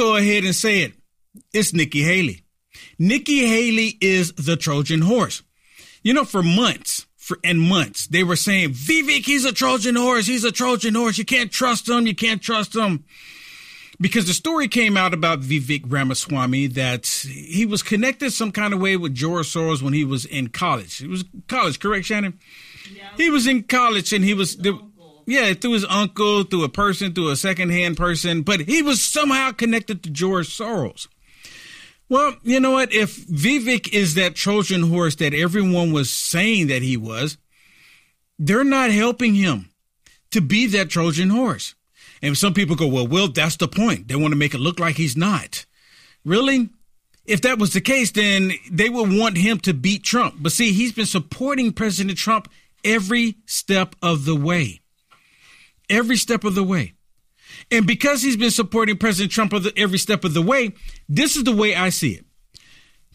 go ahead and say it. It's Nikki Haley. Nikki Haley is the Trojan horse. You know, for months, for and months, they were saying, Vivek, he's a Trojan horse. He's a Trojan horse. You can't trust him. You can't trust him. Because the story came out about Vivek Ramaswamy that he was connected some kind of way with George Soros when he was in college. He was college, correct, Shannon? Yeah. He was in college and he was, yeah, through his uncle, through a person, through a secondhand person, but he was somehow connected to George Soros. Well, you know what? If Vivek is that Trojan horse that everyone was saying that he was, they're not helping him to be that Trojan horse. And some people go, well, Will, that's the point. They want to make it look like he's not. Really? If that was the case, then they would want him to beat Trump. But see, he's been supporting President Trump every step of the way. Every step of the way. And because he's been supporting President Trump every step of the way, this is the way I see it.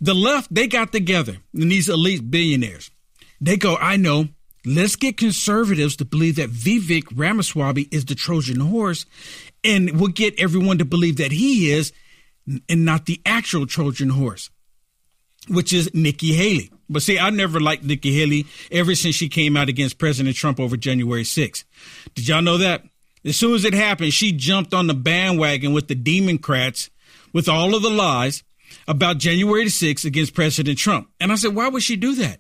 The left, they got together, and these elite billionaires, they go, I know, let's get conservatives to believe that Vivek Ramaswamy is the Trojan horse, and we'll get everyone to believe that he is, and not the actual Trojan horse, which is Nikki Haley. But see, I never liked Nikki Haley ever since she came out against President Trump over January 6th. Did y'all know that? As soon as it happened, she jumped on the bandwagon with the Democrats with all of the lies about January 6th against President Trump. And I said, why would she do that?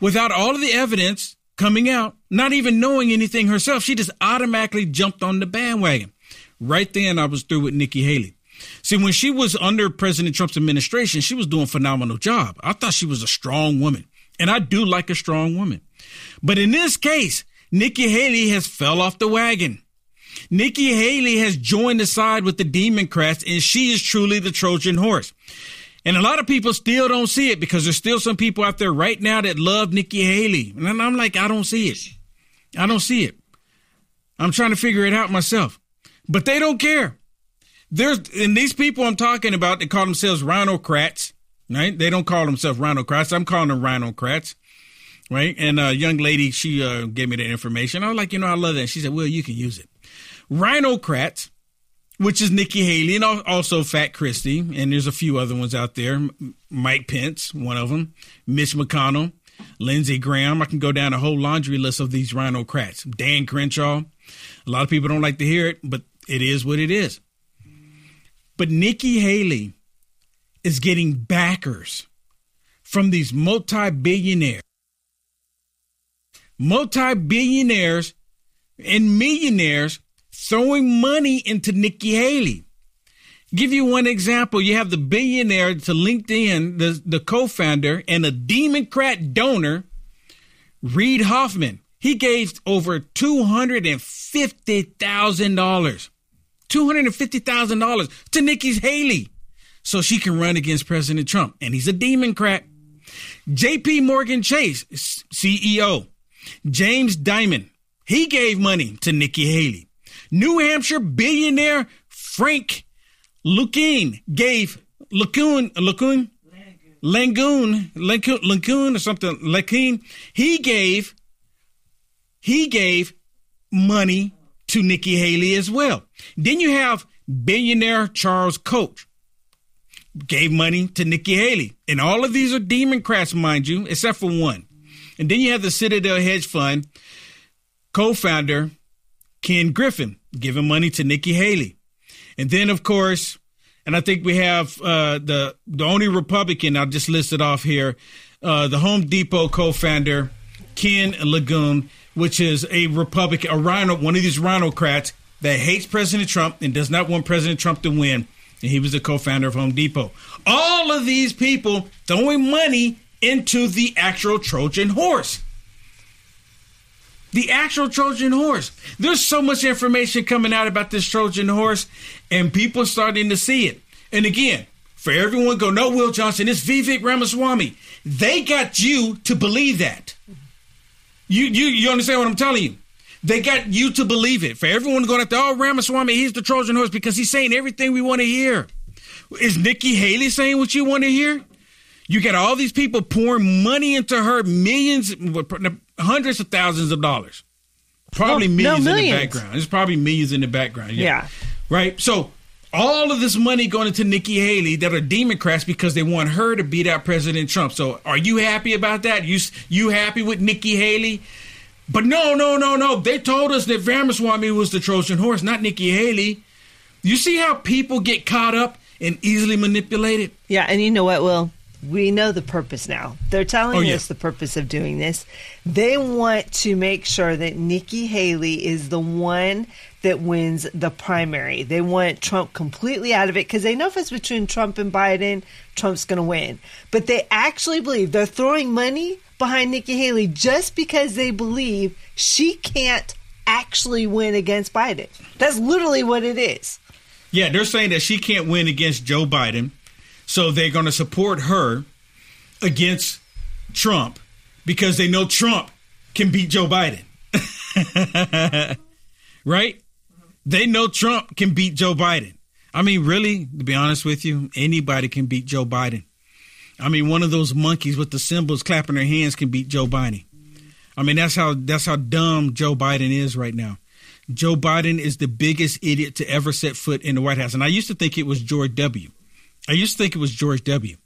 Without all of the evidence coming out, not even knowing anything herself, she just automatically jumped on the bandwagon. Right then, I was through with Nikki Haley. See, when she was under President Trump's administration, she was doing a phenomenal job. I thought she was a strong woman, and I do like a strong woman. But in this case, Nikki Haley has fell off the wagon. Nikki Haley has joined the side with the Democrats, and she is truly the Trojan horse. And a lot of people still don't see it because there's still some people out there right now that love Nikki Haley. And I'm like, I don't see it. I don't see it. I'm trying to figure it out myself. But they don't care. There's and these people I'm talking about, they call themselves rhinocrats, right? They don't call themselves rhinocrats. I'm calling them rhinocrats. Right. And a young lady, she uh, gave me the information. I was like, you know, I love that. She said, well, you can use it. Rhinocrats, which is Nikki Haley and also Fat Christie, and there's a few other ones out there. Mike Pence, one of them. Mitch McConnell, Lindsey Graham. I can go down a whole laundry list of these rhinocrats. Dan Crenshaw. A lot of people don't like to hear it, but it is what it is. But Nikki Haley is getting backers from these multi billionaires. Multi billionaires and millionaires throwing money into Nikki Haley. Give you one example. You have the billionaire to LinkedIn, the, the co-founder and a Democrat donor, Reid Hoffman. He gave over $250,000. $250,000 to Nikki Haley so she can run against President Trump. And he's a Democrat. JP Morgan Chase, CEO, James Dimon, he gave money to Nikki Haley. New Hampshire billionaire Frank Lukin gave Lacoon, Lacoon, Langoon, Langoon, or something, Lacoon. He gave, he gave money to Nikki Haley as well. Then you have billionaire Charles Koch gave money to Nikki Haley. And all of these are Democrats, mind you, except for one. And then you have the Citadel Hedge Fund co-founder Ken Griffin giving money to Nikki Haley. And then, of course, and I think we have uh, the the only Republican I'll just list it off here, uh, the Home Depot co-founder Ken Lagoon, which is a Republican, a rhino, one of these rhinocrats that hates President Trump and does not want President Trump to win. And he was the co-founder of Home Depot. All of these people throwing money into the actual Trojan horse the actual Trojan horse. There's so much information coming out about this Trojan horse, and people starting to see it. And again, for everyone go, no, Will Johnson, it's Vivek Ramaswamy. They got you to believe that. You you you understand what I'm telling you? They got you to believe it. For everyone going after, oh, Ramaswamy, he's the Trojan horse because he's saying everything we want to hear. Is Nikki Haley saying what you want to hear? You got all these people pouring money into her, millions, hundreds of thousands of dollars. Probably well, millions, no, millions, in the background. There's probably millions in the background. Yeah. yeah. Right. So all of this money going into Nikki Haley that are Democrats because they want her to beat out President Trump. So are you happy about that? You you happy with Nikki Haley? But no, no, no, no. They told us that Ramaswamy was the Trojan horse, not Nikki Haley. You see how people get caught up and easily manipulated? Yeah, and you know what, Will? We know the purpose now. They're telling Oh, yeah. us the purpose of doing this. They want to make sure that Nikki Haley is the one that wins the primary. They want Trump completely out of it because they know if it's between Trump and Biden, Trump's going to win. But they actually believe they're throwing money behind Nikki Haley just because they believe she can't actually win against Biden. That's literally what it is. Yeah, they're saying that she can't win against Joe Biden, so they're going to support her against Trump because they know Trump can beat Joe Biden. right? They know Trump can beat Joe Biden. I mean, really, to be honest with you, anybody can beat Joe Biden. I mean, one of those monkeys with the symbols clapping their hands can beat Joe Biden. I mean, that's how that's how dumb Joe Biden is right now. Joe Biden is the biggest idiot to ever set foot in the White House. And I used to think it was George W. I used to think it was George W.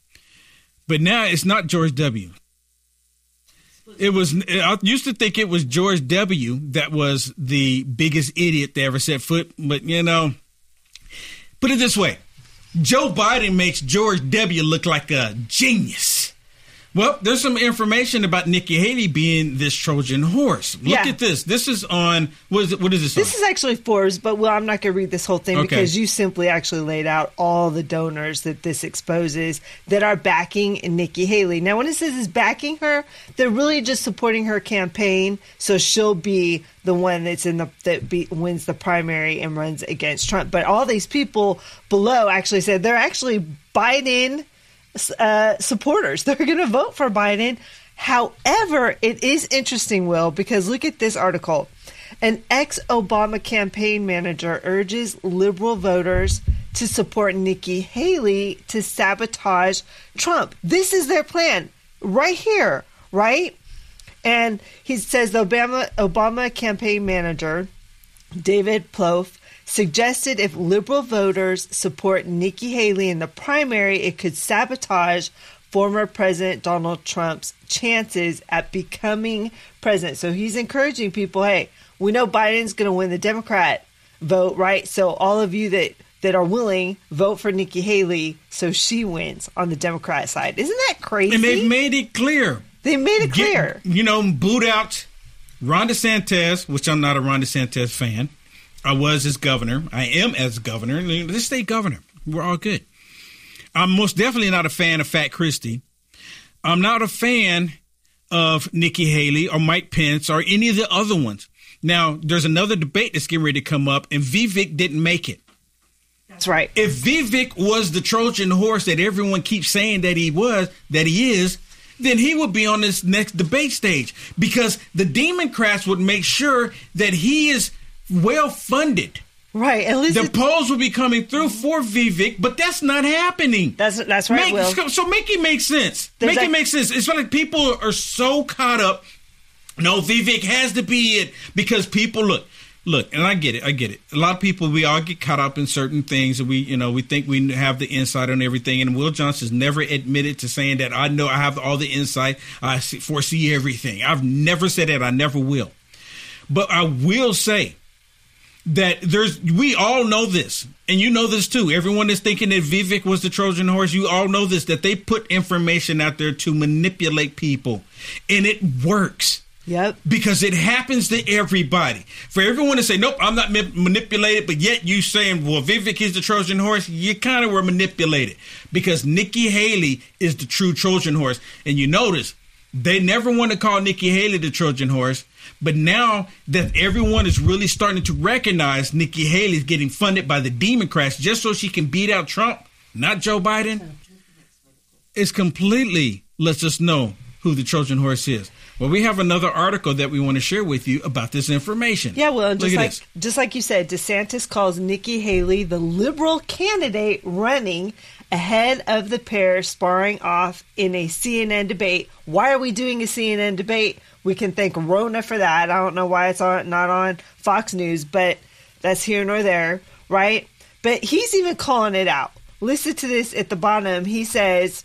But now it's not George W. It was I used to think it was George W that was the biggest idiot to ever set foot, but you know, put it this way. Joe Biden makes George W look like a genius. Well, there's some information about Nikki Haley being this Trojan horse. Look Yeah. at this. This is on what is it? What is this? This on? is actually Forbes, but well, I'm not going to read this whole thing Okay. because you simply actually laid out all the donors that this exposes that are backing Nikki Haley. Now, when it says is backing her, they're really just supporting her campaign, so she'll be the one that's in the that be, wins the primary and runs against Trump. But all these people below actually said they're actually Biden uh, supporters. They're going to vote for Biden. However, it is interesting, Will, because look at this article. An ex Obama campaign manager urges liberal voters to support Nikki Haley to sabotage Trump. This is their plan right here, right? And he says the Obama, Obama campaign manager, David Plouffe suggested if liberal voters support Nikki Haley in the primary, it could sabotage former President Donald Trump's chances at becoming president. So he's encouraging people, hey, we know Biden's going to win the Democrat vote, right? So all of you that that are willing vote for Nikki Haley so she wins on the Democrat side. Isn't that crazy? and they've made it clear. they made it Get- clear. you know, boot out Ron DeSantis, which I'm not a Ron DeSantis fan. I was as governor. I am as governor. Let's stay governor. We're all good. I'm most definitely not a fan of Fat Christie. I'm not a fan of Nikki Haley or Mike Pence or any of the other ones. Now, there's another debate that's getting ready to come up, and Vivek didn't make it. That's right. If Vivek was the Trojan horse that everyone keeps saying that he was, that he is, then he would be on this next debate stage because the Democrats would make sure that he is well funded. Right. At least The polls will be coming through for Vivek, but that's not happening. that's that's right, Make- Will. so, make it make sense. There's make that- it make sense. It's like people are so caught up. No, Vivek has to be it because people look, look, and I get it. I get it. A lot of people, we all get caught up in certain things, and we, you know, we think we have the insight on everything. And Will Johnson's never admitted to saying that I know I have all the insight. I foresee everything. I've never said that. I never will. But I will say that there's we all know this and you know this too. Everyone is thinking that vivek was the trojan horse. You all know this that they put information out there to manipulate people and it works. Yep. because it happens to everybody. For everyone to say nope i'm not ma- manipulated but yet you saying well vivek is the trojan horse you kind of were manipulated. Because nikki haley is the true trojan horse. And you notice they never want to call Nikki Haley the Trojan horse, but now that everyone is really starting to recognize Nikki Haley is getting funded by the Democrats just so she can beat out Trump, not Joe Biden, it's completely lets us know who the Trojan horse is. Well, we have another article that we want to share with you about this information. Yeah, well, just like this. just like you said, DeSantis calls Nikki Haley the liberal candidate running ahead of the pair sparring off in a CNN debate. Why are we doing a CNN debate? We can thank Ronna for that. I don't know why it's on, not on Fox News, but that's here nor there, right? But he's even calling it out. Listen to this at the bottom. He says,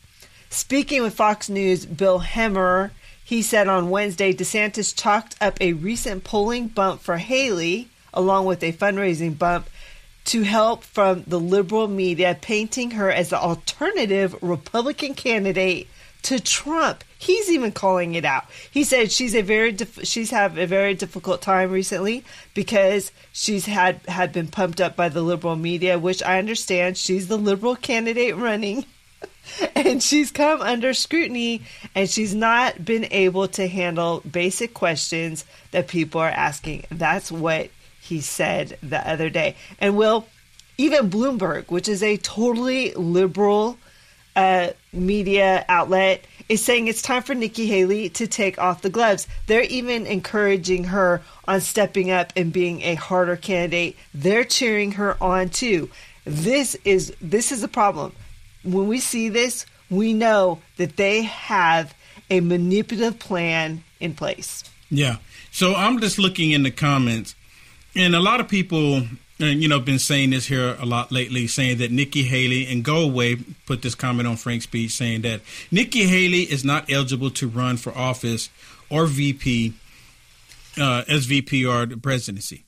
speaking with Fox News, Bill Hemmer, he said on Wednesday, DeSantis chalked up a recent polling bump for Haley, along with a fundraising bump, to help from the liberal media, painting her as the alternative Republican candidate to Trump. He's even calling it out. He said she's a very dif- she's had a very difficult time recently because she's had had been pumped up by the liberal media, which I understand. She's the liberal candidate running. and she's come under scrutiny and she's not been able to handle basic questions that people are asking. That's what he said the other day. And will even Bloomberg, which is a totally liberal uh, media outlet is saying it's time for Nikki Haley to take off the gloves. They're even encouraging her on stepping up and being a harder candidate. They're cheering her on too. This is this is a problem. When we see this, we know that they have a manipulative plan in place. Yeah. So I'm just looking in the comments, and a lot of people and you know, been saying this here a lot lately, saying that Nikki Haley and Go Away put this comment on Frank's speech saying that Nikki Haley is not eligible to run for office or VP, uh, as VP or the presidency.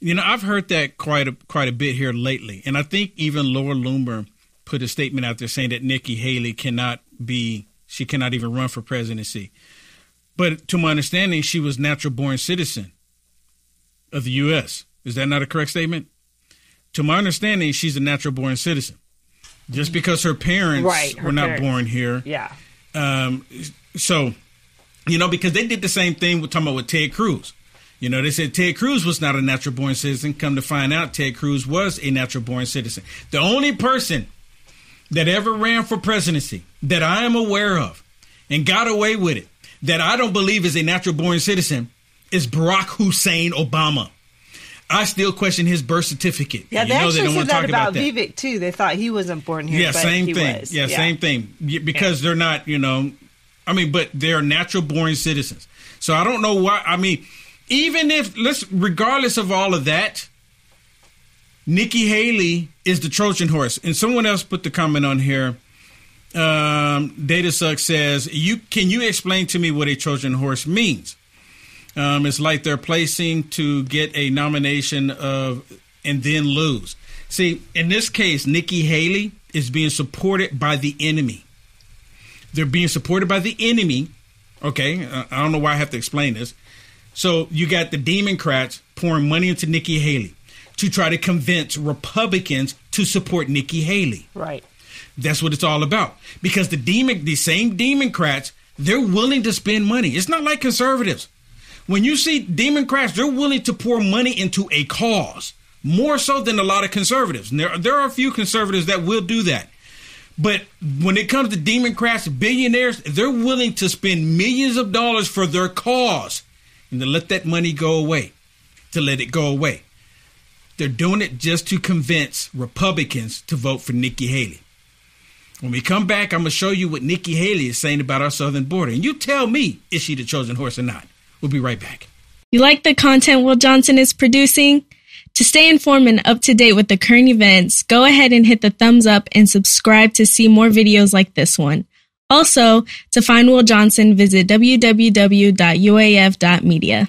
You know, I've heard that quite a quite a bit here lately, and I think even Laura Loomer put a statement out there saying that Nikki Haley cannot be, she cannot even run for presidency. But to my understanding, she was natural born citizen of the U.S. Is that not a correct statement? To my understanding, she's a natural born citizen. Just because her parents right, her were not parents. born here. Yeah. Um, so, you know, because they did the same thing with talking about with Ted Cruz. You know, they said Ted Cruz was not a natural born citizen. Come to find out, Ted Cruz was a natural born citizen. The only person that ever ran for presidency that I am aware of and got away with it that I don't believe is a natural born citizen is Barack Hussein Obama. I still question his birth certificate. Yeah, You they actually don't said that talk about, that. Vivek too. They thought he wasn't born here. Yeah, but same he thing. was. Yeah, same thing. Because they're not, you know, I mean, but they're natural born citizens. So I don't know why. I mean, even if let's, regardless of all of that, Nikki Haley is the Trojan horse. And someone else put the comment on here. Um, Data Suck says, "You can you explain to me what a Trojan horse means?" Um, it's like they're placing to get a nomination of and then lose. See, in this case, Nikki Haley is being supported by the enemy. They're being supported by the enemy. Okay, uh, I don't know why I have to explain this. So you got the Democrats pouring money into Nikki Haley to try to convince Republicans to support Nikki Haley. Right. That's what it's all about. Because the demon, the same Democrats, they're willing to spend money. It's not like conservatives. When you see Democrats, they're willing to pour money into a cause more so than a lot of conservatives. And there, there are a few conservatives that will do that. But when it comes to Democrats, billionaires, they're willing to spend millions of dollars for their cause and to let that money go away, to let it go away. They're doing it just to convince Republicans to vote for Nikki Haley. When we come back, I'm going to show you what Nikki Haley is saying about our southern border. And you tell me, is she the chosen horse or not? We'll be right back. You like the content Will Johnson is producing? To stay informed and up to date with the current events, go ahead and hit the thumbs up and subscribe to see more videos like this one. Also, to find Will Johnson, visit www.uaf.media.